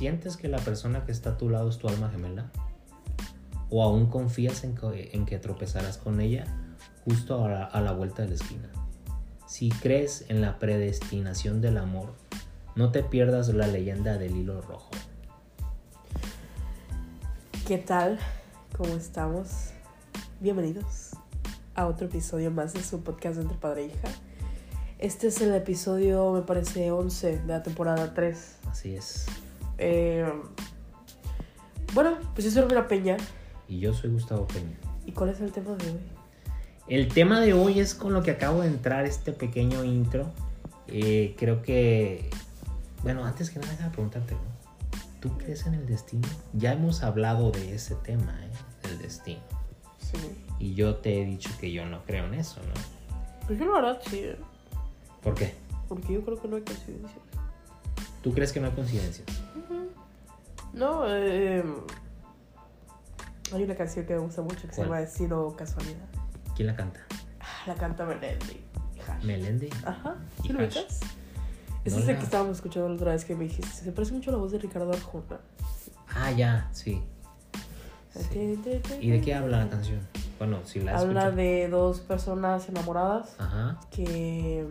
¿Sientes que la persona que está a tu lado es tu alma gemela? ¿O aún confías en que, en que tropezarás con ella justo a la, a la vuelta de la esquina? Si crees en la predestinación del amor, no te pierdas la leyenda del hilo rojo. ¿Qué tal? ¿Cómo estamos? Bienvenidos a otro episodio más de su podcast Entre Padre e Hija. Este es el episodio, me parece, 11 de la temporada 3. Así es. Eh, bueno, pues yo soy Romina Peña. Y yo soy Gustavo Peña. ¿Y cuál es el tema de hoy? El tema de hoy es con lo que acabo de entrar este pequeño intro. Eh, creo que, bueno, antes que nada, déjame preguntarte, ¿no? ¿Tú crees en el destino? Ya hemos hablado de ese tema, ¿eh? El destino. Sí. Y yo te he dicho que yo no creo en eso, ¿no? Pues yo la verdad sí, ¿eh? ¿Por qué? porque yo creo que no hay coincidencias. ¿Tú crees que no hay coincidencias? No, eh, hay una canción que me gusta mucho que se llama Destino Casualidad. ¿Quién la canta? Ah, La canta Melendi. Hash. ¿Melendi? Ajá, ¿Y ¿sí lo ubicas? No es el la- que estábamos escuchando la otra vez que me dijiste. Se parece mucho a la voz de Ricardo Arjona. Ah, ya, sí. Sí. ¿Y de qué habla la canción? Bueno, si la Habla escucho. de dos personas enamoradas Ajá, que.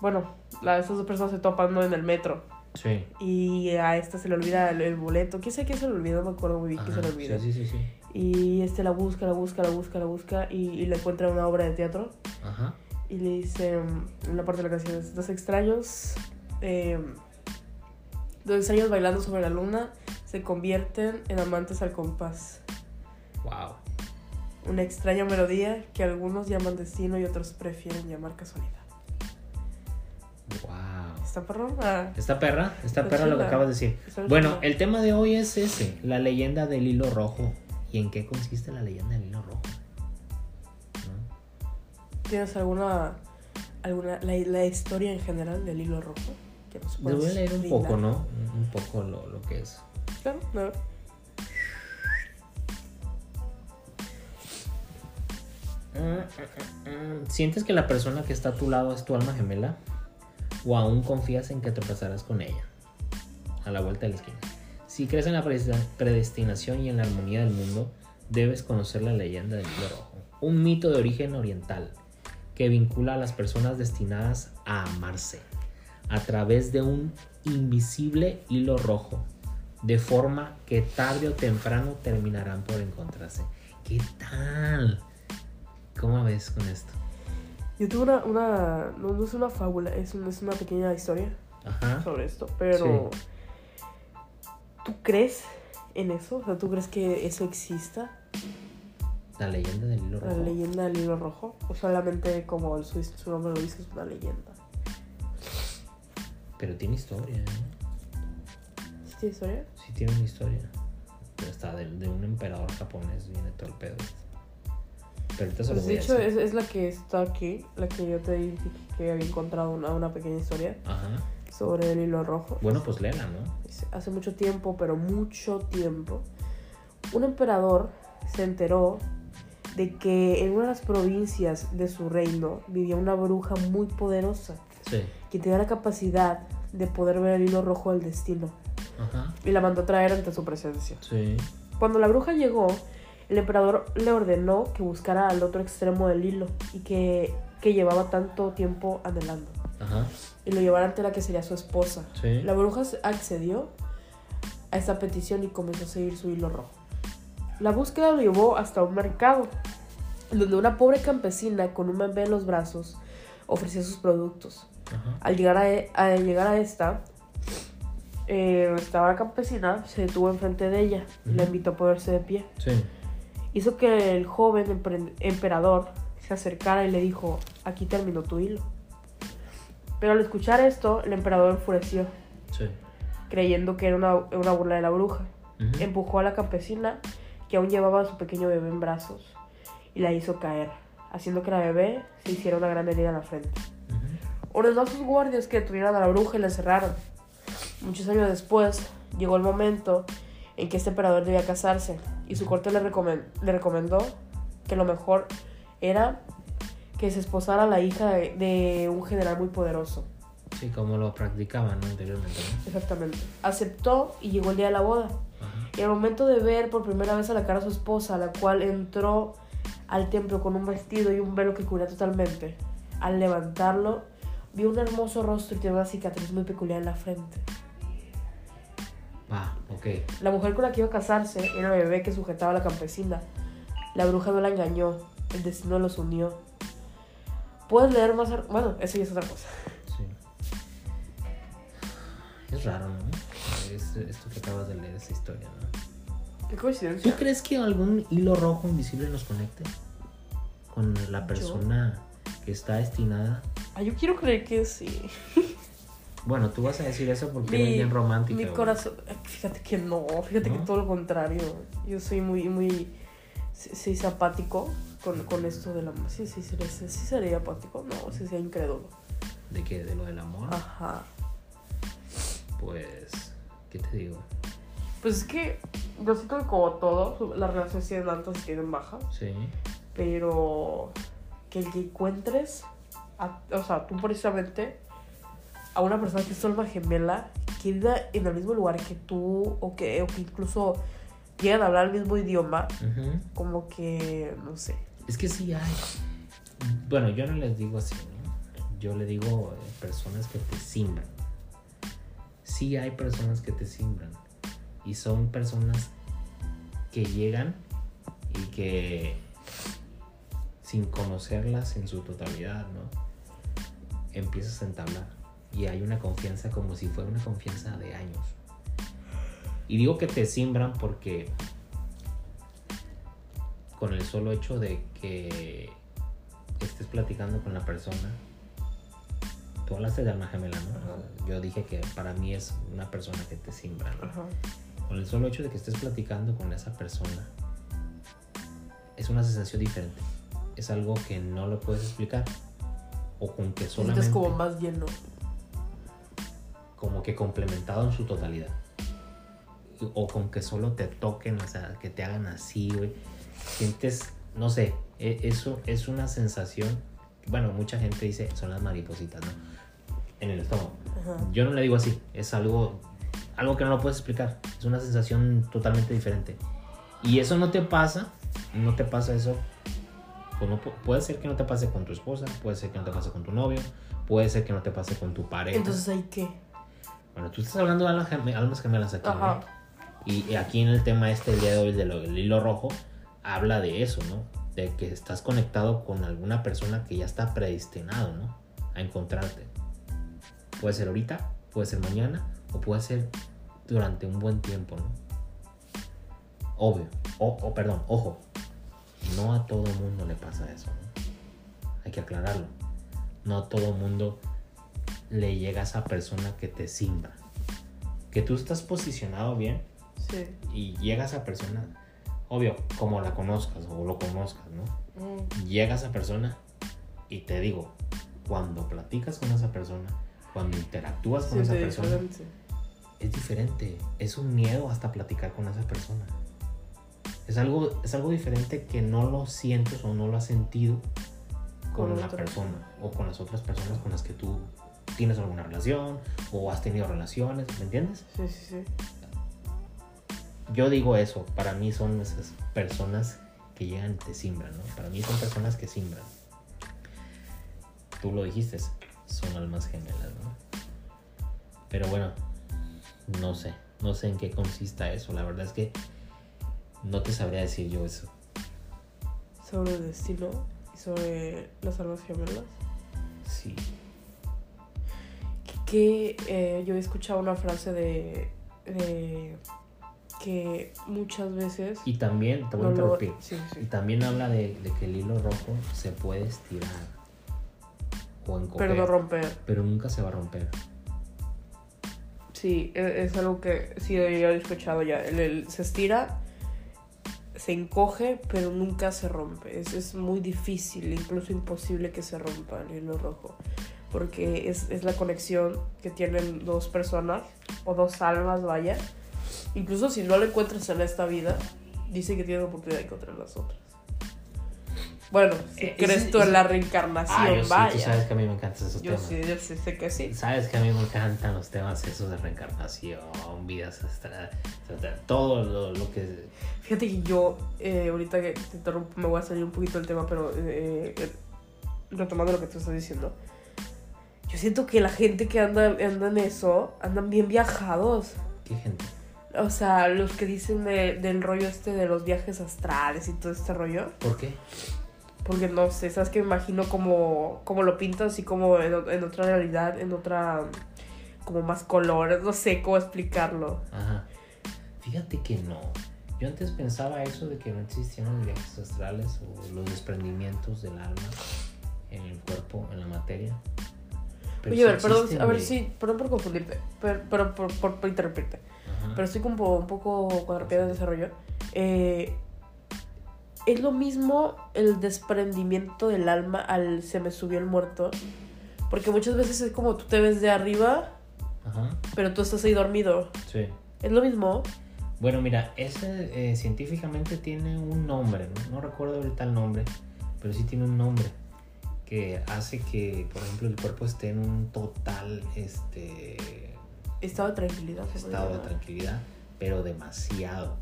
Bueno, la, estas dos personas se topan en el metro. Sí. Y a esta se le olvida el, el boleto. ¿Quién sabe qué se le olvidó? No me acuerdo muy bien qué se le Ajá, olvidó. Sí, sí, sí, sí. Y este la busca, la busca, la busca, la busca. Y, y le encuentra una obra de teatro. Ajá. Y le dice, mm, en una parte de la canción, es, dos extraños, eh, dos extraños bailando sobre la luna se convierten en amantes al compás. Wow. Una extraña melodía que algunos llaman destino y otros prefieren llamar casualidad. Wow. ¿Está perrón? Ah, ¿Esta perra? Esta Está perra lo que acabas de decir. está Bueno, chula. el tema de hoy es ese, la leyenda del hilo rojo. ¿Y en qué consiste la leyenda del hilo rojo? ¿No? ¿Tienes alguna, alguna la, la historia en general del hilo rojo? Que nos Les voy a leer un brindar? poco, ¿no? Un- poco lo, lo que es. Claro, a ver. ¿Sientes que la persona que está a tu lado es tu alma gemela? ¿O aún confías en que tropezarás con ella? A la vuelta de la esquina. Si crees en la predestina- predestinación y en la armonía del mundo, debes conocer la leyenda del hilo rojo. Un mito de origen oriental que vincula a las personas destinadas a amarse a través de un invisible hilo rojo, de forma que tarde o temprano terminarán por encontrarse. ¿Qué tal? ¿Cómo ves con esto? Yo tuve una, una no, no es una fábula, es, un- es una pequeña historia Ajá. sobre esto, pero ¿tú crees en eso? O sea, ¿tú crees que eso exista? La leyenda del hilo La rojo. leyenda del hilo rojo. O solamente como su, su nombre lo dice, es una leyenda. Pero tiene historia, ¿eh? ¿Sí tiene historia? Sí tiene una historia. Hasta de, de un emperador japonés viene todo el pedo. Pero ahorita se Pues voy de a hecho, decir. es, es la que está aquí, la que yo te dije que había encontrado una, una pequeña historia Ajá. sobre el hilo rojo. Bueno, pues léela, ¿no? Hace mucho tiempo, pero mucho tiempo, un emperador se enteró de que en una de las provincias de su reino vivía una bruja muy poderosa Sí. que tenía la capacidad de poder ver el hilo rojo del destino Ajá. y la mandó a traer ante su presencia. Sí. Cuando la bruja llegó, el emperador le ordenó que buscara al otro extremo del hilo y que, que llevaba tanto tiempo anhelando Ajá. y lo llevara ante la que sería su esposa. Sí. La bruja accedió a esta petición y comenzó a seguir su hilo rojo. La búsqueda lo llevó hasta un mercado, donde una pobre campesina con un bebé en los brazos ofrecía sus productos. Ajá. Al llegar a, e- al llegar a esta, eh, estaba la campesina, se detuvo enfrente de ella y la Ujú. invitó a ponerse de pie. Sí. Hizo que el joven emperador se acercara y le dijo, aquí terminó tu hilo. Pero al escuchar esto, el emperador enfureció, Sí. creyendo que era una, una burla de la bruja. Empujó a la campesina, que aún llevaba a su pequeño bebé en brazos, y la hizo caer, haciendo que la bebé se hiciera una gran herida en la frente. Ujú. Ordenó a sus guardias que detuvieran a la bruja y la encerraron. Muchos años después, llegó el momento en que este emperador debía casarse, y su corte le, recomen- le recomendó que lo mejor era que se esposara a la hija de, de un general muy poderoso. Sí, como lo practicaban ¿no? anteriormente, ¿no? Exactamente. Aceptó y llegó el día de la boda. Ajá. Y al momento de ver por primera vez a la cara a su esposa, la cual entró al templo con un vestido y un velo que cubría totalmente, al levantarlo, vio un hermoso rostro y tenía una cicatriz muy peculiar en la frente. Va, ok. La mujer con la que iba a casarse era bebé que sujetaba a la campesina. La bruja no la engañó, el destino los unió. Puedes leer más. Bueno, eso ya es otra cosa. Sí. Es raro, ¿no? Es, esto que acabas de leer, esa historia, ¿no? Qué ¿Tú coincidencia. crees que algún hilo rojo invisible nos conecte con la persona que está destinada? Ah, yo quiero creer que sí. Bueno, tú vas a decir eso porque Mi- eres bien romántica. Mi corazón. eh, Fíjate que no, fíjate ¿No? que todo lo contrario. Yo soy muy, muy. Sí, sí, sí, apático con, con esto del amor. Sí, sí, sí, sí, sí sería apático. No, sí, sería incrédulo. ¿De qué? ¿De lo del amor? Ajá. Pues, ¿qué te digo? Pues es que yo siento que como todo, las relaciones tienen altas y tienen bajas. Sí. Pero que el que encuentres, a- o sea, tú precisamente, a una persona que es tu alma gemela, que viva en el mismo lugar que tú, o que, o que incluso llegan a hablar el mismo idioma, como que, no sé. Es que sí hay. Bueno, yo no les digo así, ¿no? Yo le digo eh, personas que te simbran. Sí hay personas que te simbran. Y son personas que llegan y que sin conocerlas en su totalidad, ¿no? Empiezas a entablar. Y hay una confianza como si fuera una confianza de años. Y digo que te simbran porque con el solo hecho de que estés platicando con la persona. Tú hablaste de alma gemela, ¿no? Ajá. Yo dije que para mí es una persona que te simbra, ¿no? Ajá. Con el solo hecho de que estés platicando con esa persona, es una sensación diferente. Es algo que no lo puedes explicar. O con que Te solamente sientes como más lleno. Como que complementado en su totalidad. O con que solo te toquen, o sea, que te hagan así, güey. Sientes, no sé, e- eso es una sensación. Bueno, mucha gente dice, son las maripositas, ¿no? En el estómago. Ajá. Yo no le digo así, es algo, algo que no lo puedes explicar. Es una sensación totalmente diferente. Y eso no te pasa, no te pasa eso. Pues no, pu- puede ser que no te pase con tu esposa, puede ser que no te pase con tu novio, puede ser que no te pase con tu pareja. Entonces, ¿hay qué? Bueno, tú estás hablando de almas gem- almas gemelas aquí. ¿no? Ajá. Y y aquí en el tema este, el día de hoy, del del hilo rojo, habla de eso, ¿no? De que estás conectado con alguna persona que ya está predestinado, ¿no? A encontrarte. Puede ser ahorita, puede ser mañana, o puede ser durante un buen tiempo, ¿no? Obvio. O, o, perdón, ojo. No a todo mundo le pasa eso, ¿no? Hay que aclararlo. No a todo mundo le llega a esa persona que te simbra. Que tú estás posicionado bien Sí. y llega esa persona, obvio, como la conozcas o lo conozcas, ¿no? Mm. Llega esa persona y te digo, cuando platicas con esa persona, cuando interactúas con Sí, esa persona, diferente. es diferente. Es un miedo hasta platicar con esa persona. Es algo, es algo diferente que no lo sientes o no lo has sentido con, Con la otra persona o con las otras personas con las que tú tienes alguna relación o has tenido relaciones, ¿me entiendes? Sí, sí, sí. Yo digo eso, para mí son esas personas que llegan y te simbran, ¿no? Para mí son personas que simbran. Tú lo dijiste, son almas gemelas, ¿no? Pero bueno, no sé, no sé en qué consista eso. La verdad es que no te sabría decir yo eso. Sobre el destino y sobre las almas gemelas. Sí. Que eh, yo he escuchado una frase de, de que muchas veces Y también, te voy a no lo- interrumpir. sí, Y sí. también habla de, de que el hilo rojo se puede estirar o encoger, pero no romper pero nunca se va a romper. sí e- es algo que sí yo he escuchado ya el, el- se estira se encoge pero nunca se rompe es, es muy difícil incluso imposible que se rompa el hilo rojo porque es, es la conexión que tienen dos personas o dos almas vaya incluso si no lo encuentras en esta vida dice que tiene la oportunidad de encontrar las otras Bueno, si Eh, crees ese- tú en la Ah, reencarnación, yo sí, vaya. tú sabes que a mí me encantan esos yo temas. sí, yo sí sé que sí. Sabes que a mí me encantan los temas esos de reencarnación, vidas astrales, todo lo, lo que... Fíjate que yo, eh, ahorita que te interrumpo, me voy a salir un poquito del tema, pero eh, eh, retomando lo que tú estás diciendo. Yo siento que la gente que anda, anda en eso, andan bien viajados. ¿Qué gente? O sea, los que dicen de- del rollo este de los viajes astrales y todo este rollo. ¿Por qué? Porque no sé, sabes que me imagino como, como lo pintas así como en, en otra realidad, en otra, como más colores, no sé cómo explicarlo. Ajá. Fíjate que no. Yo antes pensaba eso de que no existían los viajes astrales o los desprendimientos del alma en el cuerpo, en la materia. Pero Oye, a ver, perdón, existen, a ver, güey. sí, perdón por confundirte, pero, pero por, por, por interrumpirte. Ajá. Pero estoy como un poco cuadrapeada en ese rollo. Eh, es lo mismo el desprendimiento del alma al se me subió el muerto. Porque muchas veces es como tú te ves de arriba, Ajá. pero tú estás ahí dormido. Sí. Es lo mismo. Bueno, mira, ese eh, científicamente tiene un nombre, ¿no? No recuerdo ahorita el nombre, pero sí tiene un nombre que hace que, por ejemplo, el cuerpo esté en un total este, Estado de tranquilidad. estado de tranquilidad, pero demasiado,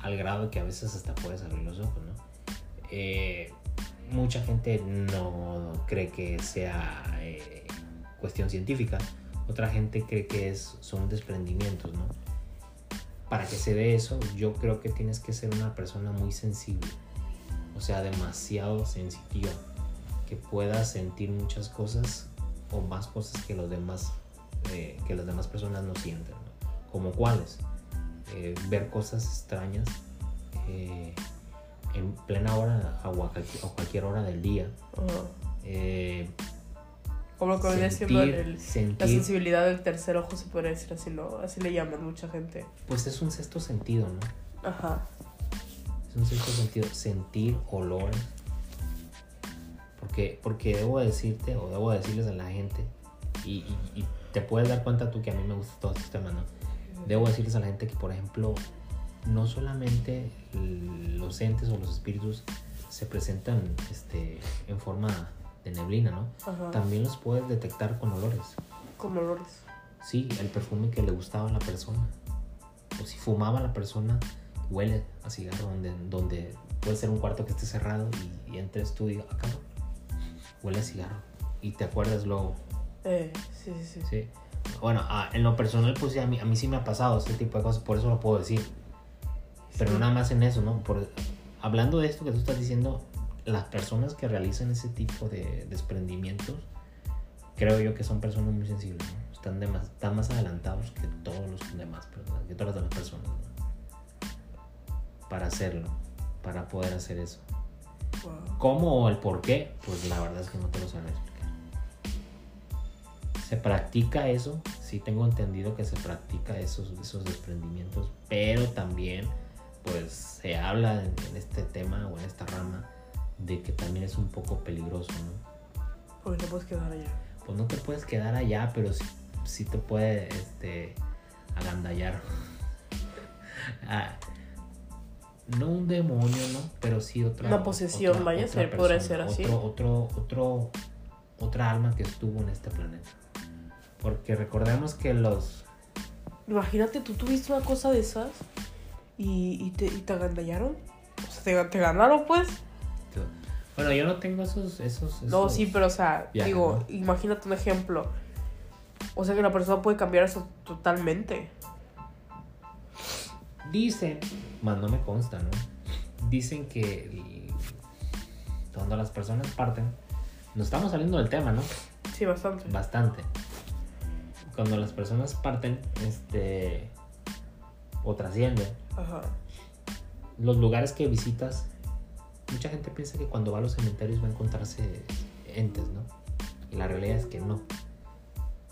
al grado que a veces hasta puedes abrir los ojos, ¿no? Eh, mucha gente no cree que sea eh, cuestión científica, otra gente cree que es, son desprendimientos, ¿no? Para que se dé eso, yo creo que tienes que ser una persona muy sensible, o sea, demasiado sensitiva, que pueda sentir muchas cosas o más cosas que los demás, eh, que las demás personas no sienten, ¿no? Como cuáles, Eh, ver cosas extrañas eh, en plena hora o a cualquier, o cualquier hora del día. Como lo que sentir, la sensibilidad del tercer ojo, se podría decir así, ¿no? Así le llaman mucha gente. pues es un sexto sentido, ¿no? Ajá. Es un sexto sentido, sentir olores. Porque, porque debo decirte o debo decirles a la gente, y, y- y te puedes dar cuenta tú que a mí me gusta todo este tema, ¿no? Debo decirles a la gente que, por ejemplo, no solamente los entes o los espíritus se presentan este, en forma de neblina, ¿no? Ajá. También los puedes detectar con olores. Con olores. Sí, el perfume que le gustaba a la persona. O si fumaba la persona, huele a cigarro donde, donde puede ser un cuarto que esté cerrado y, y entres tú y digas, ah, cabrón, huele a cigarro. Y te acuerdas luego, Eh, sí, sí, sí. sí. Bueno, ah, en lo personal, pues sí, a mí, a mí sí me ha pasado ese tipo de cosas, por eso lo puedo decir. Pero no nada más en eso, ¿no? Por, hablando de esto que tú estás diciendo, las personas que realizan ese tipo de desprendimientos, creo yo que son personas muy sensibles, ¿no? Están, de más, están más adelantados que todos los demás, personas, que todas las demás personas, ¿no? Para hacerlo, para poder hacer eso. Wow. ¿Cómo o el por qué? Pues la verdad es que no te lo sabré explicar. Se practica eso, sí tengo entendido que se practica esos, esos desprendimientos, pero también pues se habla en, en este tema o en esta rama de que también es un poco peligroso, ¿no? Porque no puedes quedar allá. Pues no te puedes quedar allá, pero sí, sí te puede este, agandallar. Ah, no un demonio, ¿no? Pero sí otra. Una posesión, otra- vaya, otra se podría ser así. Otro, otro, otro, otra alma que estuvo en este planeta. Porque recordemos que los. Imagínate, tú tuviste una cosa de esas y, y te, y te agandallaron. O sea, te, te ganaron, pues. Bueno, yo no tengo esos. esos, No, sí, pero o sea, viajes, digo, ¿no? imagínate un ejemplo. O sea que la persona puede cambiar eso totalmente. Dicen, más no me consta, ¿no? Dicen que cuando las personas parten, nos estamos saliendo del tema, ¿no? Sí, bastante. Bastante. Cuando las personas parten, este, o trascienden, Ajá. los lugares que visitas, mucha gente piensa que cuando va a los cementerios va a encontrarse entes, ¿no? Y la realidad es que no.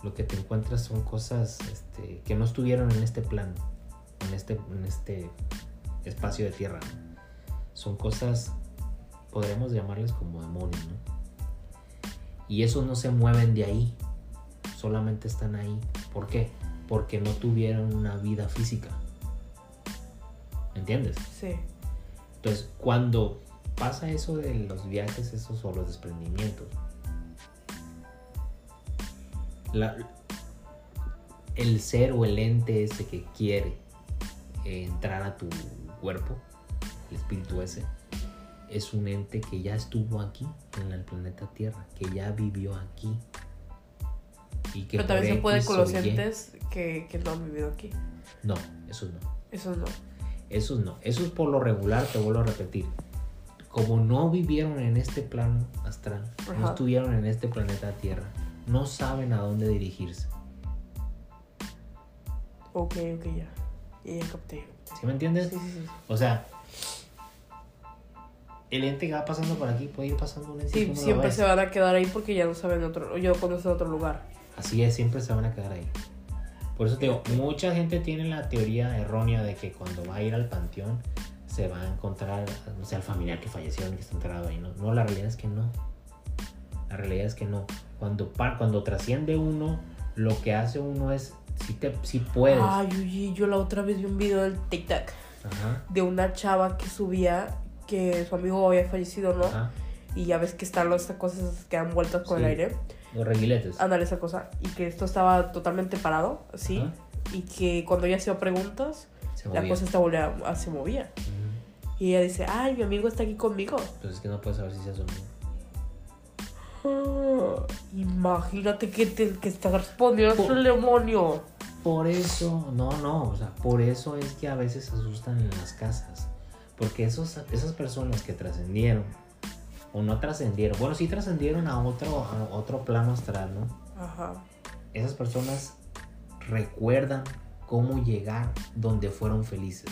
Lo que te encuentras son cosas este, que no estuvieron en este plano, en este, en este espacio de tierra. Son cosas, podremos llamarles como demonios, ¿no? Y esos no se mueven de ahí, solamente están ahí. ¿Por qué? Porque no tuvieron una vida física. ¿Entiendes? Sí. Entonces, cuando pasa eso de los viajes, esos o los desprendimientos, la- el ser o el ente ese que quiere entrar a tu cuerpo, el espíritu ese, es un ente que ya estuvo aquí en el planeta Tierra, que ya vivió aquí. Y que Pero también se puede con los entes que, que no han vivido aquí. No, eso no. Eso no. Esos no. Esos por lo regular, te vuelvo a repetir. Como no vivieron en este plano astral, no estuvieron en este planeta Tierra, no saben a dónde dirigirse. Ok, ok, ya. Ya, capté. ¿Sí me entiendes? Sí, sí, sí. O sea, el ente que va pasando por aquí puede ir pasando un ente. Sí, siempre se van a quedar ahí porque ya no saben otro, ya no conocen otro lugar. Así es, siempre se van a quedar ahí. Por eso te digo, mucha gente tiene la teoría errónea de que cuando va a ir al panteón se va a encontrar, no sé, al familiar que falleció y que está enterrado ahí. No, no la realidad es que no. La realidad es que no. Cuando, cuando trasciende uno, lo que hace uno es, si, te, si puedes. Ay, oye, yo la otra vez vi un video del TikTok Ajá, de una chava que subía que su amigo había fallecido, ¿no? ajá. Y ya ves que están las- estas cosas que dan vueltas con Sí. el aire. Los reguiletes. Ándale esa cosa. Y que esto estaba totalmente parado, así. Ajá. Y que cuando ella hacía preguntas, Se la cosa esta volvía, a- se movía. Y ella dice, ay, mi amigo está aquí conmigo. Pues es que no puedes saber si sea su amigo. Imagínate que, te, que está respondiendo Po- su demonio. Por eso, no, no, o sea, por eso es que a veces asustan en las casas. Porque esos, esas personas que trascendieron, o no trascendieron, bueno, sí trascendieron a otro, a otro plano astral, ¿no? Ajá. Esas personas recuerdan cómo llegar donde fueron felices,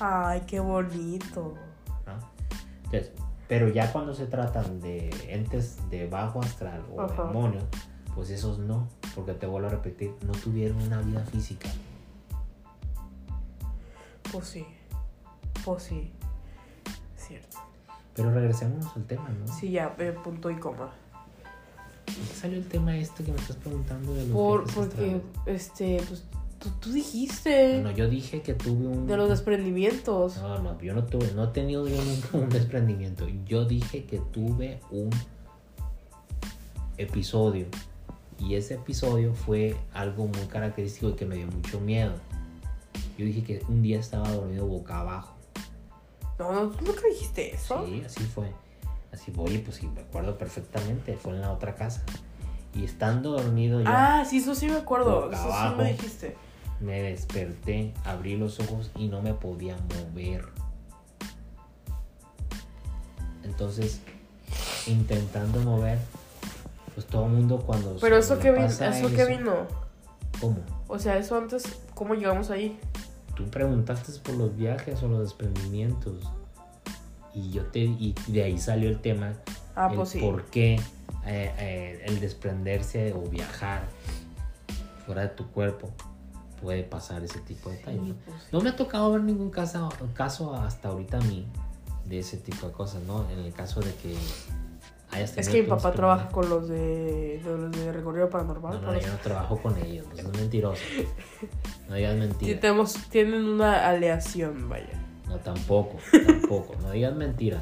Ay, qué bonito. ¿no? Entonces, pero ya cuando se tratan de entes de bajo astral o Ajá. demonios, pues esos no, porque te vuelvo a repetir, no tuvieron una vida física. Pues sí. Pues sí. Cierto. Pero regresemos al tema, ¿no? Sí, ya, eh, punto y coma. ¿Por qué salió el tema este que me estás preguntando de los Por, porque, astrales? este, pues, tú, tú dijiste No, yo dije que tuve un... de los desprendimientos. No, no, yo no tuve, no he tenido yo nunca un desprendimiento. Yo dije que tuve un episodio. Y ese episodio fue algo muy característico y que me dio mucho miedo. Yo dije que un día estaba dormido boca abajo. No, no, tú nunca dijiste eso. Sí, así fue. Así, oye, pues sí, me acuerdo perfectamente. Fue en la otra casa. Y estando dormido yo... Ah, sí, eso sí me acuerdo. Boca Eso sí abajo. me dijiste. Me desperté, abrí los ojos y no me podía mover. Entonces, intentando mover, pues todo el mundo cuando... Pero eso que vino, pasa eso que vino. ¿Cómo? O sea, eso antes, ¿cómo llegamos ahí? Tú preguntaste por los viajes o los desprendimientos. Y yo te y de ahí salió el tema Ah, el pues sí. por qué eh, eh, el desprenderse o viajar fuera de tu cuerpo puede pasar ese tipo de detalles. Pues. No me ha tocado ver ningún caso, caso hasta ahorita a mí de ese tipo de cosas, ¿no? En el caso de que hayas Es que mi papá trabaja con los de, de los de recorrido paranormal. No, no, yo no trabajo con ellos, no seas mentiroso. No digas Sí, mentira. tenemos, tienen una aleación, vaya. No, tampoco, tampoco. No digas mentira.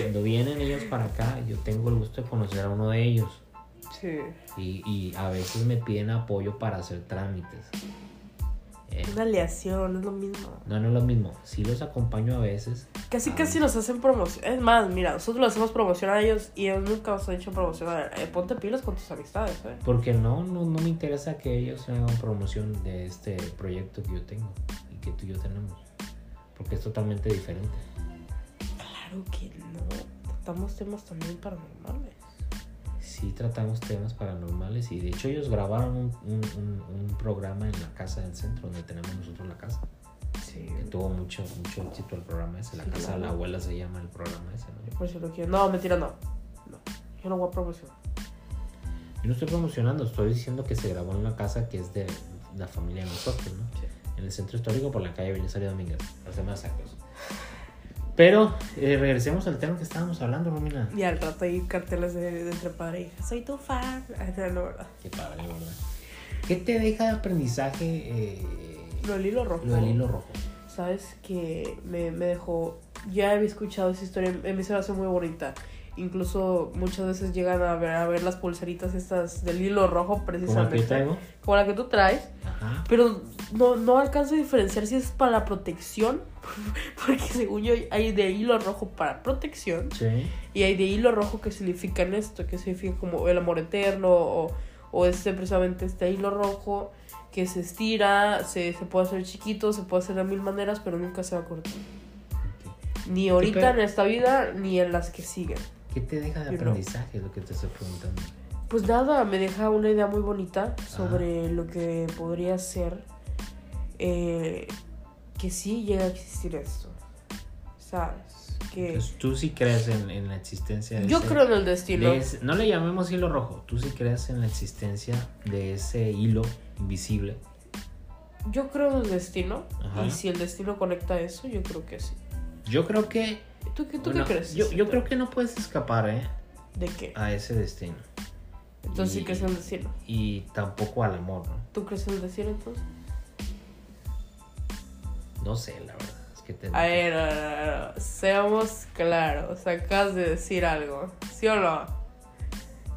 Cuando vienen ellos para acá, yo tengo el gusto de conocer a uno de ellos. Sí. Y, y a veces me piden apoyo para hacer trámites. Eh, Una aleación, es lo mismo. no, no es lo mismo. Sí los acompaño a veces. Casi, Ah. casi nos hacen promoción. Es más, mira, nosotros lo hacemos promoción a ellos y ellos nunca nos han hecho promoción. A eh, ponte pilas con tus amistades, ¿eh? Porque no, no, no me interesa que ellos hagan promoción de este proyecto que yo tengo y que tú y yo tenemos. Porque es totalmente diferente. Claro que no. Tratamos temas también paranormales. Sí tratamos temas paranormales y de hecho ellos grabaron un, un- un- programa en la casa del centro donde tenemos nosotros la casa. Sí. Que tuvo mucho, mucho éxito el programa ese. La Sí, casa de la abuela se llama el programa ese. ¿no? Por si lo quiero. No, mentira, no. No. Yo no voy a promocionar. Yo no estoy promocionando, estoy diciendo que se grabó en una casa que es de la familia de nosotros, ¿no? Sí. En el centro histórico por la calle Belisario Domínguez, para ser más exactos. Pero eh, regresemos al tema que estábamos hablando, Romina. Y al rato hay carteles de, de entre padre e hija. Soy tu fan. Ay, no, no, ¿verdad? Qué padre, ¿verdad? ¿Qué te deja de aprendizaje eh, Lo del hilo rojo. lo del hilo rojo? Sabes que me, me dejó Ya había escuchado esa historia, a mí se me hace muy bonita. Incluso muchas veces llegan a ver, a ver las pulseritas estas del hilo rojo ¿Cómo precisamente. que? Como la que tú traes. Ajá. Pero no, no alcanzo a diferenciar si es para protección. Porque según yo hay de hilo rojo para protección. Sí. Y hay de hilo rojo que significan esto, que significa como el amor eterno o, o este precisamente este hilo rojo que se estira, se, se puede hacer chiquito, se puede hacer de mil maneras, pero nunca se va a cortar. Ni ahorita en esta vida, ni en las que siguen. ¿Qué te deja de aprendizaje? Lo que te estoy preguntando. Pues nada, me deja una idea muy bonita sobre lo que podría ser eh, que sí llega a existir esto. ¿Sabes? Que Entonces, tú sí crees en, en la existencia de yo ese- creo en el destino. de ese- no le llamemos hilo rojo. Tú sí crees en la existencia de ese hilo invisible. Yo creo en el destino. Ajá. Y si el destino conecta eso, yo creo que sí. Yo creo que. ¿Tú, qué- tú bueno, qué crees? Yo, yo creo que no puedes escapar, ¿eh? ¿De qué? A ese destino. Entonces sí crees en el destino. Y tampoco al amor, ¿no? ¿Tú crees en el destino entonces? No sé, la verdad. Es que te. A ver, no, no, seamos claros. Acabas de decir algo. ¿Sí o no?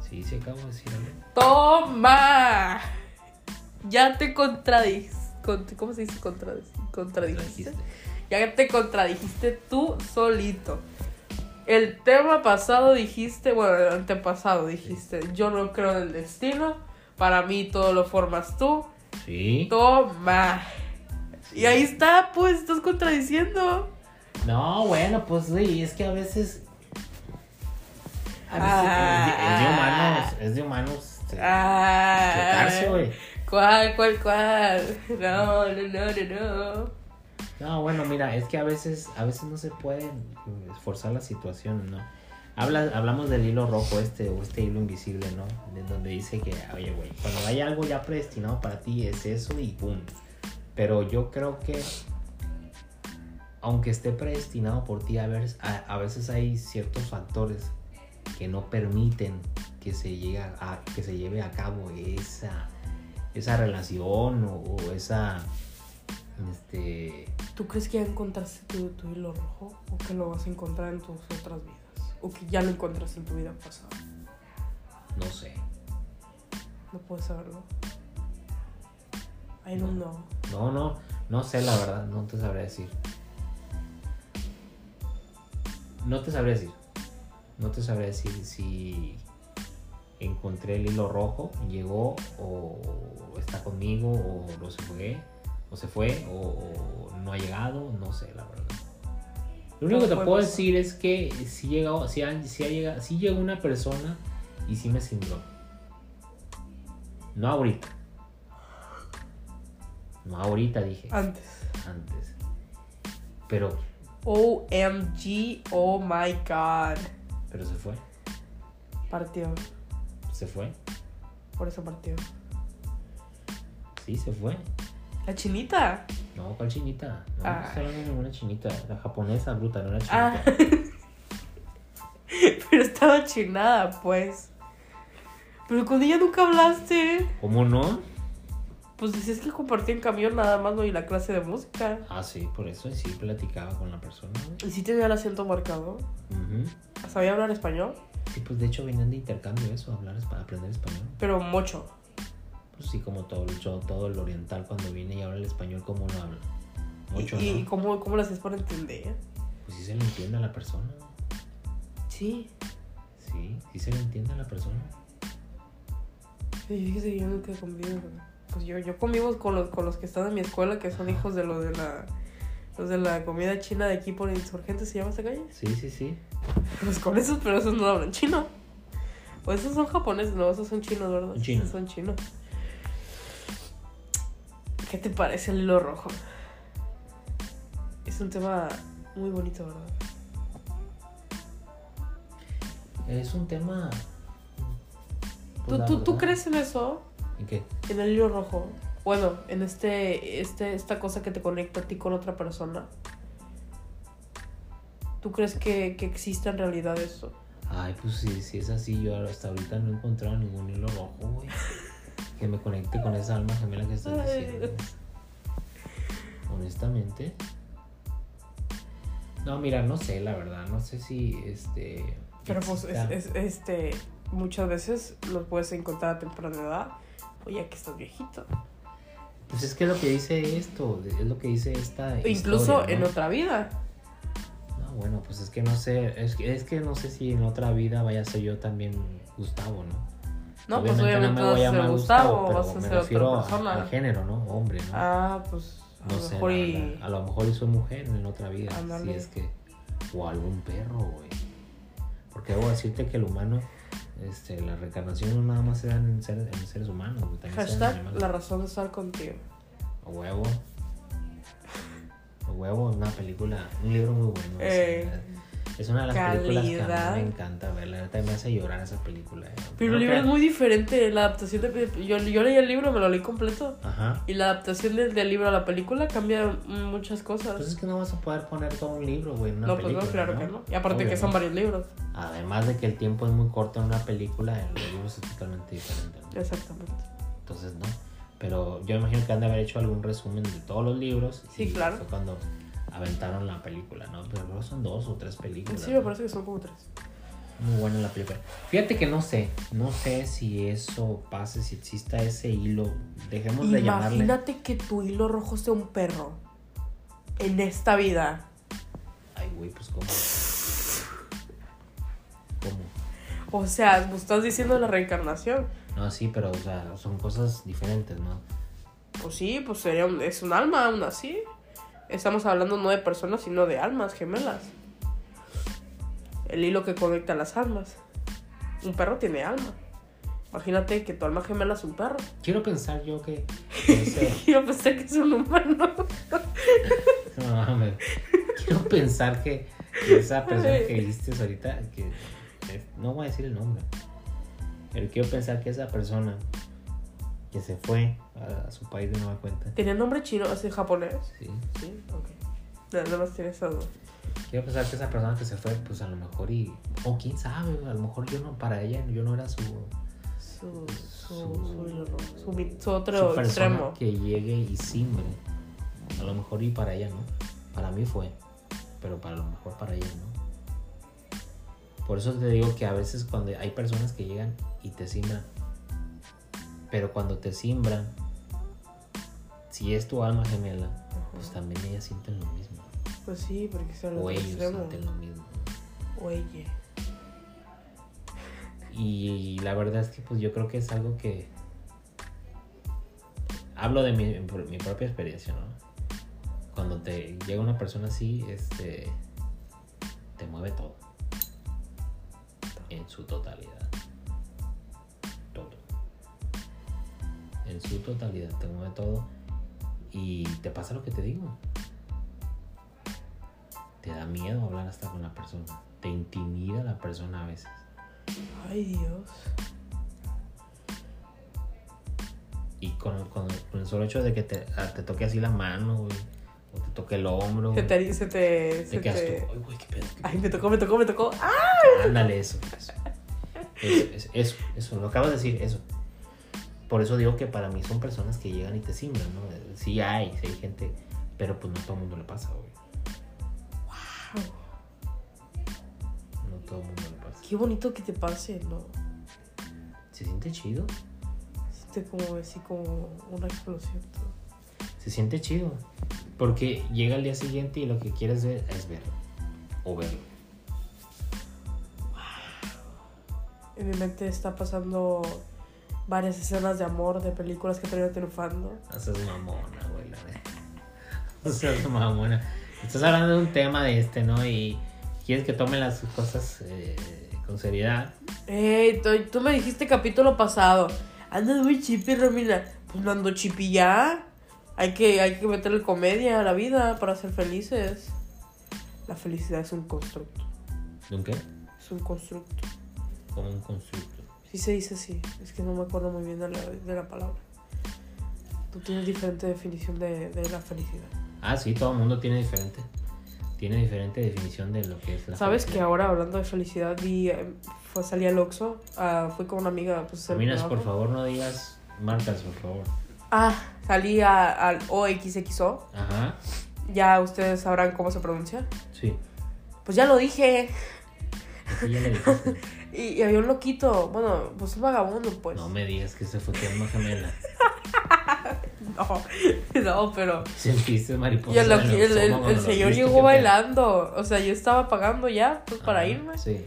Sí, sí, acabo de decir algo. ¡Toma! Ya te contradijiste. ¿Cómo se dice contradij- contradijiste? Ya te contradijiste tú solito. El tema pasado dijiste, bueno, el antepasado dijiste, yo no creo en el destino. Para mí todo lo formas tú. Sí. Toma. Y ahí está, pues, estás contradiciendo. No, bueno, pues sí, es que a veces. A veces Ah. es, de, es de humanos. Es de humanos. este, Ah, equivocarse, güey. ¿Cuál, cuál, cuál? No, no, no, no, no. No, bueno, mira, es que a veces, a veces no se puede esforzar la situación, ¿no? Habla, hablamos del hilo rojo este o este hilo invisible, ¿no? De donde dice que, oye, güey, cuando hay algo ya predestinado para ti es eso y pum. Pero yo creo que, aunque esté predestinado por ti, a veces, a, a veces hay ciertos factores que no permiten que se, llegue a, que se lleve a cabo esa, esa relación o esa... Este, ¿Tú crees que ya encontraste tu, tu hilo rojo? ¿O que lo vas a encontrar en tus otras vidas? ¿O que ya lo encontraste en tu vida pasada? no sé. No puedes saberlo. I don't know. No, no, no sé la verdad, no te sabré decir. No te sabré decir. No te sabré decir si encontré el hilo rojo, llegó o está conmigo o lo se fue o se fue o, o no ha llegado, no sé la verdad. Lo único que te puedo decir es que si llegó, si ha, si ha llegado, si llegó una persona y sí me sintió. No ahorita. No ahorita dije Antes. antes. Pero, OMG, oh my god. pero se fue. Partió. Se fue. Por eso partió. Sí, se fue. La chinita. No, ¿cuál chinita? No, Ah. no estoy hablando de ninguna chinita. La japonesa bruta, no la Ah. chinita. Pero estaba chinada, pues. Pero con ella nunca hablaste. ¿Cómo no? Pues decías que compartía en camión nada más, ¿no? Y la clase de música. Ah, sí, por eso sí platicaba con la persona. ¿no? Y sí tenía el acento marcado. Ujú. ¿Sabía hablar español? Sí, pues de hecho venían de intercambio eso, hablar aprender español. Pero mucho. Pues sí, como todo, el- yo- todo el oriental cuando viene y habla el español, ¿cómo lo habla? Mucho, ¿Y, y ¿no? cómo, cómo las haces para entender? Pues sí se le entiende a la persona. Sí. Sí, sí se le entiende a la persona. Sí, fíjese, yo nunca convivo. Pues yo, yo convivo con los, con los que están en mi escuela, que son hijos de los de la. Los de la comida china de aquí por Insurgentes, ¿se llama esa calle? Sí, sí, sí. Pues con esos, pero esos no hablan chino. O esos son japoneses, no, esos son chinos, ¿verdad? Son chinos. Esos son chinos. ¿Qué te parece el hilo rojo? Es un tema muy bonito, ¿verdad? Es un tema. ¿Tú, pues, tú, tú verdad- crees en eso? ¿En qué? En el hilo rojo. Bueno, en este, este, esta cosa que te conecta a ti con otra persona. ¿Tú crees que, que existe en realidad eso? Ay, pues sí, si es así, yo hasta ahorita no he encontrado ningún hilo rojo, güey. Que me conecte con esa alma gemela que estás diciendo. Honestamente. No, mira, no sé, la verdad. No sé si este. Pero pues es, este, muchas veces los puedes encontrar a temprana edad o ya que estás viejito. Pues es que es lo que dice esto, es lo que dice esta. E Incluso historia, en ¿no? otra vida. No, bueno, pues es que no sé, es es que no sé si en otra vida vaya a ser yo también Gustavo, ¿no? No, pues no obviamente me vas voy a ser llamar Gustavo, pero vas a me ser refiero otra a- persona. al género, ¿no? Hombre, ¿no? Ah, pues a no lo sé, mejor y... a lo mejor y soy mujer en otra vida, si es que o algún perro, güey. Porque debo decirte que el humano este, la reencarnación no nada más se da en, ser- en seres humanos, güey, Hashtag la razón de estar contigo. A huevo. A huevo, una película, un libro muy bueno. Eh, es una de las películas que a calidad. mí me encanta verla. La neta me hace llorar esa película. eh. Pero No el libro creas- es muy diferente. La adaptación de. Yo, yo leí el libro, me lo leí completo. Ajá. Y la adaptación del, del libro a la película cambia muchas cosas. Pues es que no vas a poder poner todo un libro, güey, en una no, pues película. no, claro que no. Y aparte Obvio, que son ¿no? varios libros. Además de que el tiempo es muy corto en una película, en los libros es totalmente diferente. ¿no? Exactamente. Entonces, no. Pero yo imagino que han de haber hecho algún resumen de todos los libros. Sí, y claro. Fue cuando aventaron la película, ¿no? Pero son dos o tres películas. Sí, me parece que son como tres. Muy buena la película. Fíjate que no sé, no sé si eso pase, si exista ese hilo. Dejemos de llamarle. Imagínate que tu hilo rojo sea un perro. En esta vida. Ay, güey, pues cómo. ¿Cómo? O sea, me estás diciendo la reencarnación. No, sí, pero o sea, son cosas diferentes, ¿no? Pues sí, pues sería un, es un alma aún así. Estamos hablando no de personas, sino de almas gemelas. El hilo que conecta las almas. Un perro tiene alma. Imagínate que tu alma gemela es un perro. Quiero pensar yo que. Quiero pensar que es un humano. no mames. Quiero pensar que esa persona que dijiste ahorita, que que- no voy a decir el nombre, pero quiero pensar que esa persona que se fue a, su país de nueva cuenta, ¿Tenía nombre chino? ¿Es japonés? sí, Sí, ok. Nada más tiene esa duda. quiero pensar que esa persona que se fue, pues a lo mejor y, o quién sabe, a lo mejor yo no, para ella yo no era su, Su, su, Su- su. Su su otro persona extremo. que llegue y simbre, a lo mejor y para ella no, para mí fue, pero para lo mejor para ella no. Por eso te digo que a veces cuando hay personas que llegan y te simbran, pero cuando te simbran, si es tu alma gemela, pues también ellas sienten lo mismo. Pues sí, porque es el O ellos extremo. sienten lo mismo. O ella. Y la verdad es que pues yo creo que es algo que... Hablo de mi propia experiencia, ¿no? Cuando te llega una persona así, este... Te mueve todo. En su totalidad. Todo. En su totalidad te mueve todo. Y te pasa lo que te digo. Te da miedo hablar hasta con la persona. Te intimida la persona a veces. Ay, Dios. Y con, con- con el solo hecho de que te, ah, te toque así la mano, güey, o te toque el hombro, Se te. Se te, se te quedas te- tú, ay, güey, qué pedo, qué Ay, pedo". me tocó, me tocó, me tocó. ¡Ah! Ándale, eso, eso. Eso, eso, eso, eso, lo acabas de decir, eso. Por eso digo que para mí son personas que llegan y te simbran, ¿no? Sí hay, sí hay gente, pero pues no todo el mundo le pasa, güey. No a todo el mundo le pasa. Qué bonito que te pase, ¿no? Se siente chido, Siente como así como una explosión. se siente chido. Porque llega el día siguiente y lo que quieres ver es verlo. O verlo. En mi mente está pasando varias escenas de amor de películas que terminan triunfando. No seas mamona, güey, la. No seas mamona. Estás hablando de un tema de este, ¿no? Y quieres que tome las cosas eh, con seriedad. Ey, tú, tú me dijiste capítulo pasado. Andas muy chipi, Romina. Pues no ando chipi ya. Hay que, hay que meterle comedia a la vida para ser felices. La felicidad es un constructo. ¿De un qué? Es un constructo. Como un constructo. Sí se dice así. Es que no me acuerdo muy bien de la, de la palabra. Tú tienes diferente definición de, de la felicidad. Ah, sí, todo el mundo tiene diferente. Tiene diferente definición de lo que es la ¿Sabes que ahora hablando de felicidad vi, eh, fue, salí al Oxxo, ah, fui con una amiga pues, Minas, por favor, no digas marcas, por favor. Ah, salí a- al OXXO. Ajá. Ya ustedes sabrán cómo se pronuncia. Sí. Pues ya lo dije. Así ya le dijiste. Y, y había un loquito, bueno, pues un vagabundo, pues. No me digas que se fue tu alma gemela. No, no, pero. Sentiste mariposa. Y el, los el- el- el señor ¿Viste llegó bailando. O sea, yo estaba pagando ya, pues para Ajá, irme. Sí.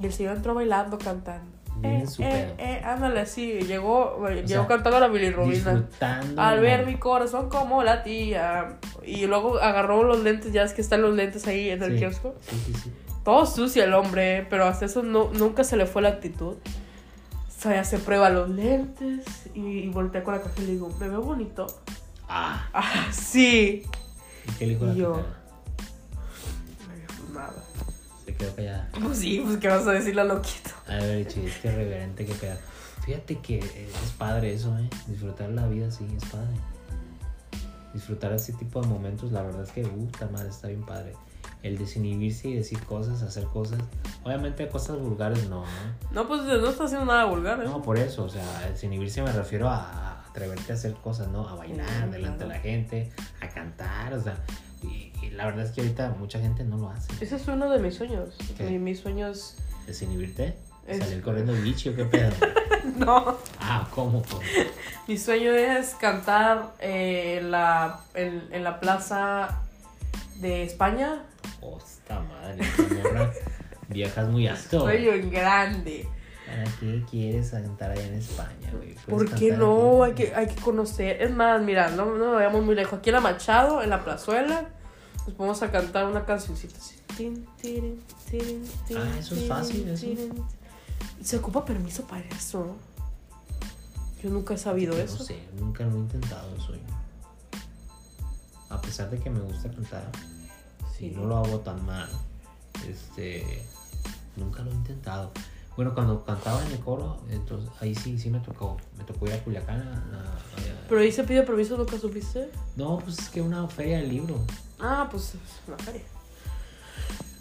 Y el señor entró bailando, cantando. Bien Eh, eh, eh, ándale así. Llegó, llegó sea, cantando la bilirrubina. Al ver mi corazón como la tía. Y luego agarró los lentes, ya es que están los lentes ahí en el Sí. kiosco. Sí, sí, sí. Todo sucio el hombre, pero hasta eso no, nunca se le fue la actitud. O sea, ya se prueba los lentes y, y voltea con la caja y le digo, ¿me veo bonito? Ah, Ah, sí. ¿y qué le dijo la Y yo. cara? Nada. Se quedó callada. Pues sí, pues qué vas a decirle a loquito. A ver, dicho, este reverente que pega. Fíjate que es padre eso, ¿eh? Disfrutar la vida, sí, es padre. Disfrutar ese tipo de momentos, la verdad es que, puta madre, está bien padre. El desinhibirse y decir cosas, hacer cosas. Obviamente cosas vulgares no, ¿no? No, pues no está haciendo nada vulgar, ¿eh? No, por eso, o sea, desinhibirse me refiero a atreverte a hacer cosas, ¿no? A bailar delante de la gente, a cantar, o sea. Y, y la verdad es que ahorita mucha gente no lo hace. Ese es uno de mis sueños. Mi, mis sueños. ¿Desinhibirte? Es- ¿Salir corriendo bichi o qué pedo? No. Ah, ¿cómo? Mi sueño es cantar eh, la, en, en la plaza de España. Hosta madre, morra. Viajas muy alto. Sueño en grande. ¿Para qué quieres cantar allá en España, güey? ¿Por qué no? Hay que, hay que conocer. Es más, mira, no, no nos vayamos muy lejos. Aquí en la Machado, en la plazuela, nos vamos a cantar una cancioncita así. Ah, eso es fácil, eso. Se ocupa permiso para eso. Yo nunca he sabido No eso. sé, nunca lo he intentado eso. yo. A pesar de que me gusta cantar, Sí. no lo hago tan mal, este, nunca lo he intentado. Bueno, cuando cantaba en el coro, entonces ahí sí, sí me tocó, me tocó ir a Culiacán. a- a- Pero ahí se pide permiso, ¿nunca supiste? No, pues es que una feria del libro. Ah, pues es una feria.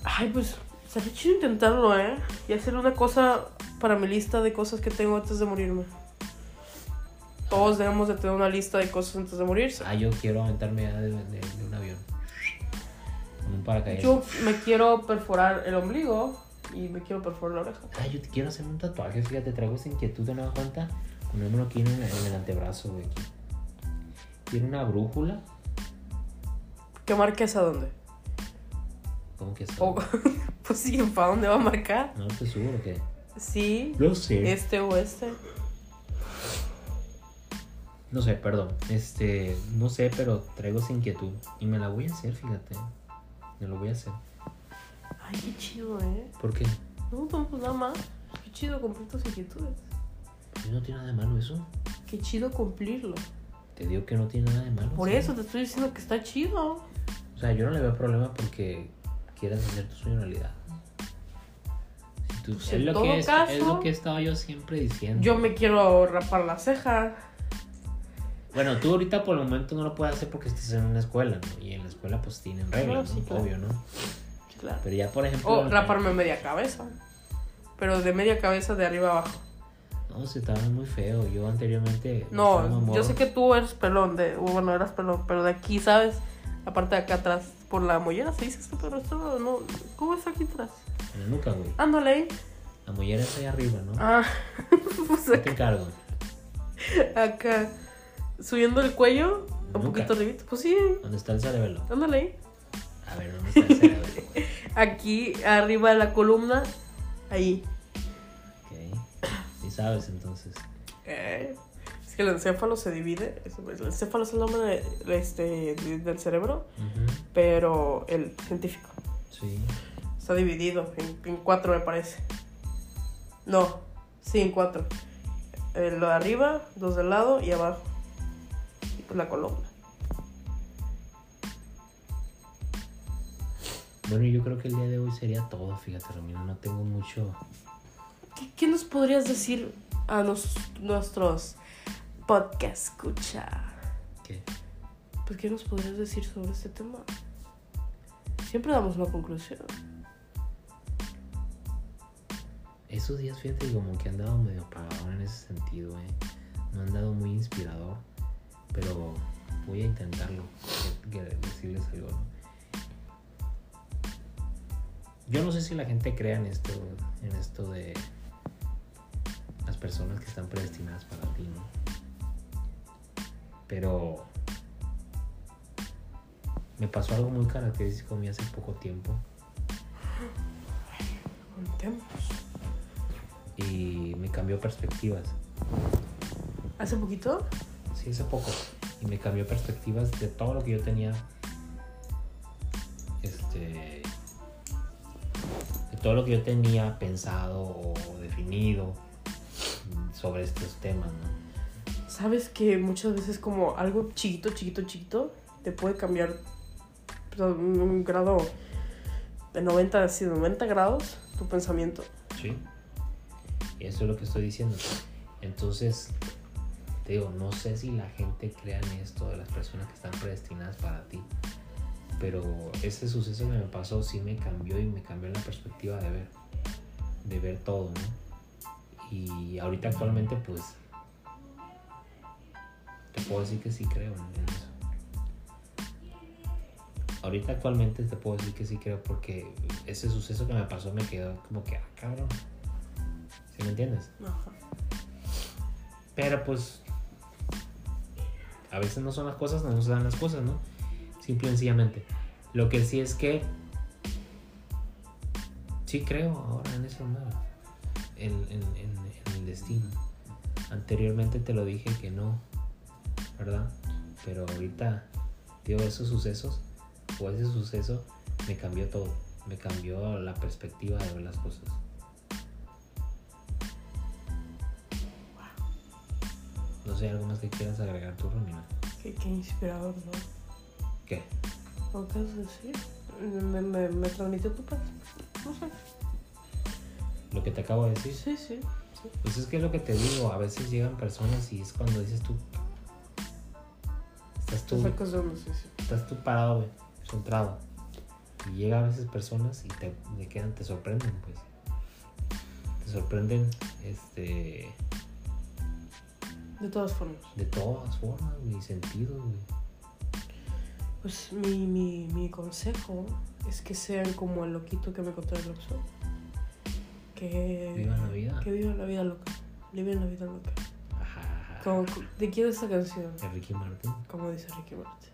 Ay, pues sería chido intentarlo, ¿eh? Y hacer una cosa para mi lista de cosas que tengo antes de morirme. Todos debemos de tener una lista de cosas antes de morirse. Ah, yo quiero aventarme ya de, de- de un avión. Un paracaídas. Yo me quiero perforar el ombligo y me quiero perforar la oreja. Ah, yo te quiero hacer un tatuaje, fíjate, traigo esa inquietud de nueva cuenta. Ponérmelo aquí en el, en el antebrazo, güey. aquí. Tiene una brújula. ¿Qué marques a dónde? ¿Cómo que eso? O- pues sí, ¿para dónde va a marcar? No estoy seguro que. Sí, No sé. este o este. No sé, perdón. Este, no sé, pero traigo esa inquietud. Y me la voy a hacer, fíjate. Me lo voy a hacer. Ay, qué chido, ¿eh? ¿Por qué? No, no, pues nada más. Qué chido cumplir tus inquietudes. Y no tiene nada de malo eso. Qué chido cumplirlo. Te digo que no tiene nada de malo. Por sí. eso te estoy diciendo que está chido. O sea, yo no le veo problema porque quieras hacer tu sueño realidad. Si tú- Pues es, en lo todo que es, caso- es lo que he estado yo siempre diciendo. Yo me quiero rapar la ceja. Bueno, tú ahorita por el momento no lo puedes hacer porque estás en una escuela, ¿no? Y en la escuela pues tienen reglas, sí, claro. Obvio, ¿no? Claro. Pero ya por ejemplo... O raparme media cabeza. Pero de media cabeza de arriba abajo. No, se estaba muy feo. Yo anteriormente... No, yo sé que tú eres pelón. De, bueno, eras pelón. Pero de aquí, ¿sabes? La parte de acá atrás. Por la mollera se dice esto, pero esto no. ¿Cómo es aquí atrás? En la nuca, güey. Ándale ahí. La mollera está ahí arriba, ¿no? Ah, pues Yo te encargo. acá. Subiendo el cuello. Un poquito arribita. Pues sí, ¿Dónde está el cerebelo? ándale ahí. A ver, ¿dónde está el cerebelo? Aquí arriba de la columna. Ahí. ok. Sí sabes, entonces. Eh, es que el encéfalo se divide. El encéfalo es el nombre de- este, de- del cerebro, pero el científico Sí. está dividido en, en cuatro, me parece. No, sí, en cuatro. Eh, lo de arriba, dos del lado y abajo. Pues la columna. Bueno, yo creo que el día de hoy sería todo, fíjate, Romina. No tengo mucho... ¿Qué, qué nos podrías decir a nos- nuestros podcast escucha? ¿Qué? Pues, ¿qué nos podrías decir sobre este tema? Siempre damos una conclusión. Esos días, fíjate, como que han dado medio apagado en ese sentido, ¿eh? No han dado muy inspirador, pero voy a intentarlo, que- que decirles algo, ¿no? Yo no sé si la gente crea en esto, en esto de las personas que están predestinadas para ti, ¿no? Pero me pasó algo muy característico a mí hace poco tiempo Contemos. y me cambió perspectivas. ¿Hace poquito? Hace poco. Y me cambió perspectivas de todo lo que yo tenía. Este. De todo lo que yo tenía pensado o definido sobre estos temas, ¿no? Sabes que muchas veces como algo chiquito, chiquito, chiquito, te puede cambiar un, grado de 90, así, de 90 grados tu pensamiento. Sí. Y eso es lo que estoy diciendo. Entonces, te digo, no sé si la gente crea en esto de las personas que están predestinadas para ti. Pero ese suceso que me pasó sí me cambió y me cambió la perspectiva de ver. De ver todo, ¿no? Y ahorita actualmente pues te puedo decir que sí creo en eso. Ahorita actualmente te puedo decir que sí creo porque ese suceso que me pasó me quedó como que, ah, cabrón. ¿Sí me entiendes? Ajá. Pero pues a veces no son las cosas, no nos dan las cosas, ¿no? Simple y sencillamente. Lo que sí es que sí creo ahora en eso, ¿no? En, en- el destino. Anteriormente te lo dije que no, ¿verdad? Pero ahorita, digo, esos sucesos o ese suceso me cambió todo. Me cambió la perspectiva de ver las cosas. No sé, algo más que quieras agregar tú, Romina. Qué, qué inspirador, ¿no? ¿Qué? ¿Lo que vas a decir? Me, me, me transmitió tu paz. No sé. Lo que te acabo de decir. Sí, sí. sí. Pues es que es lo que te digo, a veces llegan personas y es cuando dices tú. Estás tú, sí, sí. estás tú parado, güey, centrado. Y llega a veces personas y te, te quedan, te sorprenden, pues. Te sorprenden, este, De todas formas. de todas formas, sentidos, güey. Pues mi, mi, mi consejo es que sean como el loquito que me contó el Oxxo. Que Vivan la vida. Que vivan la vida loca. Viven la vida loca. Ajá. Como, ¿De quién es esta canción? De Ricky Martin. Como dice Ricky Martin.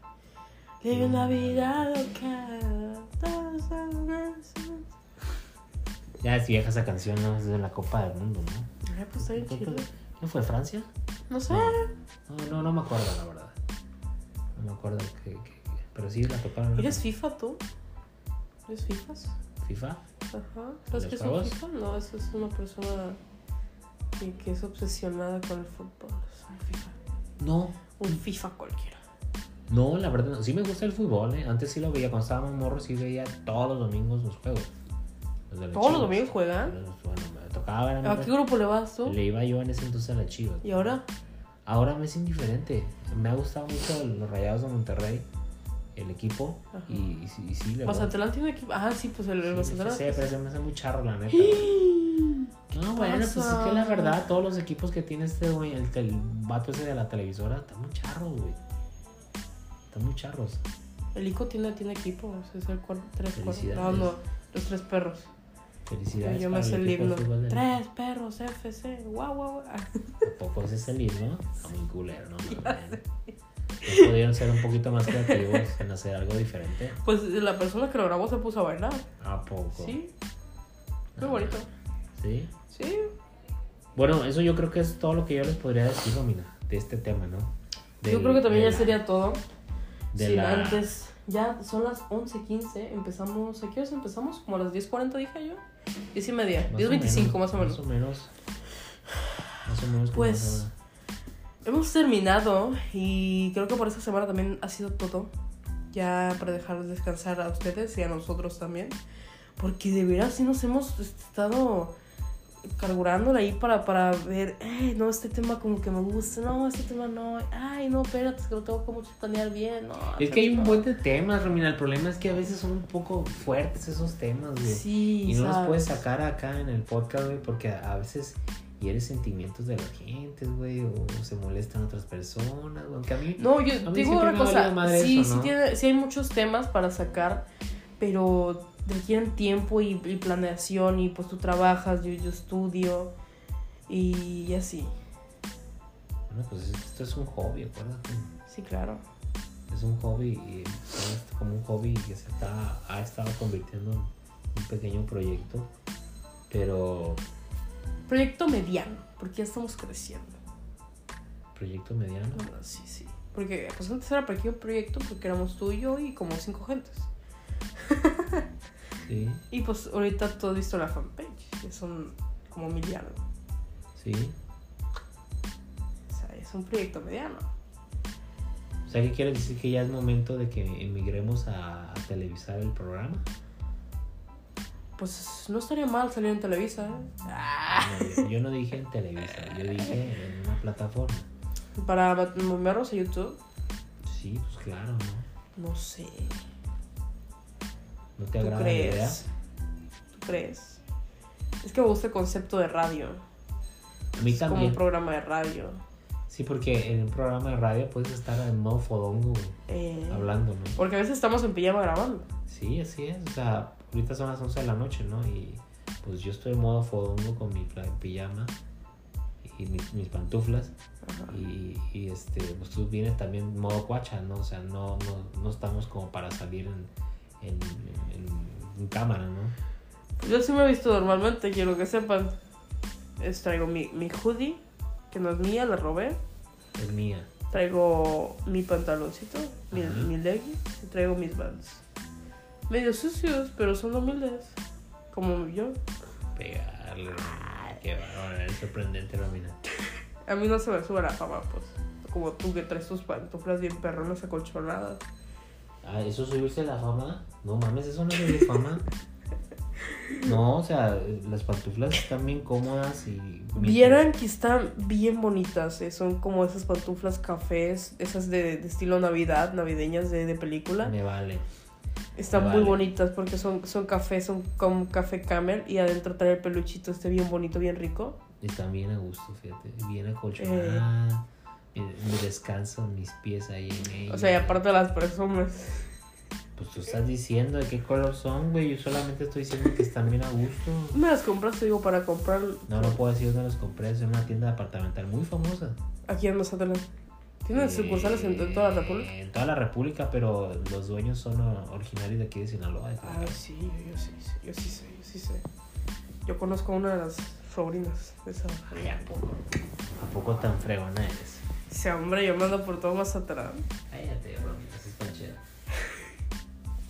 Viven la vida loca. Ya es vieja esa canción, ¿no? Es de la Copa del Mundo, ¿no? Ay, pues está bien chido. ¿No fue Francia? No sé. No, no, no me acuerdo, la verdad. No me acuerdo que, que- que- pero sí la tocaron. ¿Eres FIFA tú? ¿Eres FIFAs? FIFA? Ajá. ¿Sabes ¿Los qué es un? FIFA? No, eso es una persona que, que es obsesionada con el fútbol. Es un FIFA. No. Un FIFA cualquiera. No, la verdad, no. sí me gusta el fútbol, ¿eh? Antes sí lo veía, cuando estábamos morros, sí veía todos los domingos los juegos. Los ¿Todos los domingos juegan? Bueno, tocaba a ¿A mí, qué grupo le vas tú? Le iba yo en ese entonces a las chivas. ¿Y ahora? Ahora me es indiferente. Me ha gustado mucho los Rayados de Monterrey, el equipo. Ajá. Y, y sí- y sí, le. Mazatlán tiene equipo. Ah, sí, pues el, Sí, Mazatlán. sí, pero se me hace muy charro, la neta. No, bueno, pues es que la verdad, todos los equipos que tiene este güey, el, el vato ese de la televisora, están muy charros, güey. Están muy charros. El ICO tiene, tiene equipo. o sea, es el tres. No, Felicidades. no, los tres perros. Felicidades. Yo me sé el himno. del- Tres perros, FC. Guau, guau, guau. Tampoco ese es el himno. Está muy culero, ¿no? pudieron ser un poquito más creativos en hacer algo diferente. Pues la persona que lo grabó se puso a bailar. ¿A poco? Sí, Ah, muy bonito. Sí. Sí. Bueno, eso yo creo que es todo lo que yo les podría decir, Romina, de este tema, ¿no? Yo Del- creo que también ya la- sería todo. de Sí, la- antes. Ya son las 11.15. Empezamos. ¿A qué horas empezamos? Como a las 10.40 dije yo. 10 y media. Más 10.25 más o menos. Más o menos. Más o menos. Pues. Hemos terminado y creo que por esta semana también ha sido todo. Ya para dejar descansar a ustedes y a nosotros también. Porque de veras sí nos hemos estado carburándola ahí para, para ver, "Eh, no, este tema como que me gusta, no, este tema no, ay, no, espérate, es que lo tengo como que planear bien, no. Es que hay un no". buen de temas, Romina. El problema es que a veces son un poco fuertes esos temas, güey. Sí, y no los puedes sacar acá en el podcast, güey, porque a veces hieres sentimientos de la gente, güey, o se molestan otras personas, güey. Aunque a mí. No, yo mí digo una cosa, sí, eso, sí, ¿no? tiene, sí hay muchos temas para sacar, pero requieren tiempo y, y planeación y pues tú trabajas, yo, yo estudio y así. Bueno, pues esto es un hobby, acuérdate. Sí, claro. Es un hobby y como un hobby que se está, ha estado convirtiendo en un pequeño proyecto, pero Proyecto mediano, porque ya estamos creciendo. proyecto mediano. Bueno, sí, sí. Porque pues antes era pequeño proyecto porque éramos tú y yo y como cinco gentes. Sí, Y pues ahorita tú has visto la fanpage, que son como mil y algo. sí. O sea, es un proyecto mediano. O sea, ¿qué quiere decir que ya es momento de que emigremos a, a televisar el programa? Pues no estaría mal salir en Televisa, ¿eh? Ah, No, yo, yo no dije en Televisa, yo dije en una plataforma. Para movernos a YouTube, Sí, pues claro, ¿no? no sé. ¿No te ¿Tú agrada la idea? crees? ¿Tú crees? Es que me gusta el concepto de radio. A mí es como un programa de radio. Sí, porque en un programa de radio puedes estar en modo fodongo Eh, hablando, ¿no? porque a veces estamos en pijama grabando. Sí, así es. O sea, ahorita son las 11 de la noche, ¿no? Y pues yo estoy en modo fodongo con mi pijama y mis, mis pantuflas. Ajá. Y, y, este, pues tú vienes también en modo cuacha, ¿no? O sea, no, no, no estamos como para salir en, en, en- en cámara, ¿no? Yo sí me he visto normalmente, quiero que sepan. Es, traigo mi, mi hoodie, que no es mía, la robé. Es mía. Traigo mi pantaloncito, mi, Ajá. mi leggings y traigo mis vans. Medio sucios, pero son humildes. Como yo. Pegarle. Qué bárbaro, es sorprendente, Romina. A mí no se me sube la fama, pues. Como tú que traes tus pantuflas bien perronas acolchonadas. Ah, ¿eso subirse la fama? No mames, eso no es subir fama. No, o sea, las pantuflas están bien cómodas y... Vieran que están bien bonitas, eh, son como esas pantuflas cafés, esas de, de estilo Navidad, navideñas de, de película. Me vale. Están muy bonitas porque son, son café, son como café camel y adentro trae el peluchito este bien bonito, bien rico. Están bien a gusto, fíjate. Bien acolchonadas. Mi, mi descanso, mis pies ahí en ella. O sea, y aparte las presumes. Pues tú estás diciendo de qué color son, güey. Yo solamente estoy diciendo que están bien a gusto. Me las compraste, digo, para comprar No, no puedo decir dónde los compré. Es una tienda departamental muy famosa. aquí en Mazatlán. ¿Tienen sucursales en, toda la República? En toda la República, pero los dueños son originarios de aquí de Sinaloa. de Ah, sí, yo, sí, sé, yo sí sé, yo sí sé. Yo conozco a una de las sobrinas de esa. Ay, ¿a poco? ¿A poco tan fregona eres? Sí, hombre, yo me ando por todo Mazatlán. Cállate.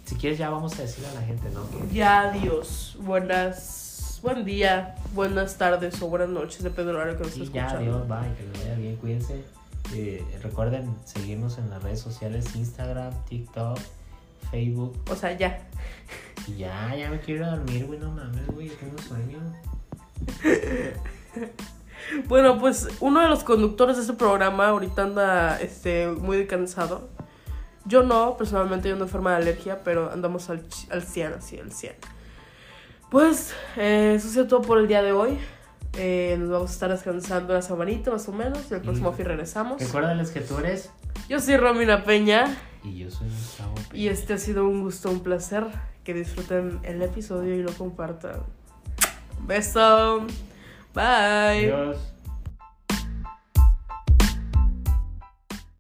Si quieres ya vamos a decirle a la gente, ¿no? Ya, adiós. Buenas. Buen día, buenas tardes o buenas noches, depende del horario que nos sí, esté ya, adiós, bye, que les vaya bien, cuídense. Eh, recuerden seguirnos en las redes sociales, Instagram, TikTok, Facebook. O sea, ya. Y ya, ya me quiero dormir, güey, no mames, güey, tengo sueño. Bueno, pues uno de los conductores de este programa ahorita anda este, muy cansado. Yo no, personalmente yo ando enferma de alergia, pero andamos al, al 100, así, al 100. Pues eh, eso ha sido todo por el día de hoy. Eh, nos vamos a estar descansando la semanita más o menos y el próximo fin regresamos. Recuérdales que tú eres Yo soy Romina Peña y yo soy Gustavo Peña. y este ha sido un gusto, un placer. Que disfruten el episodio y lo compartan. Beso. Bye. Adiós.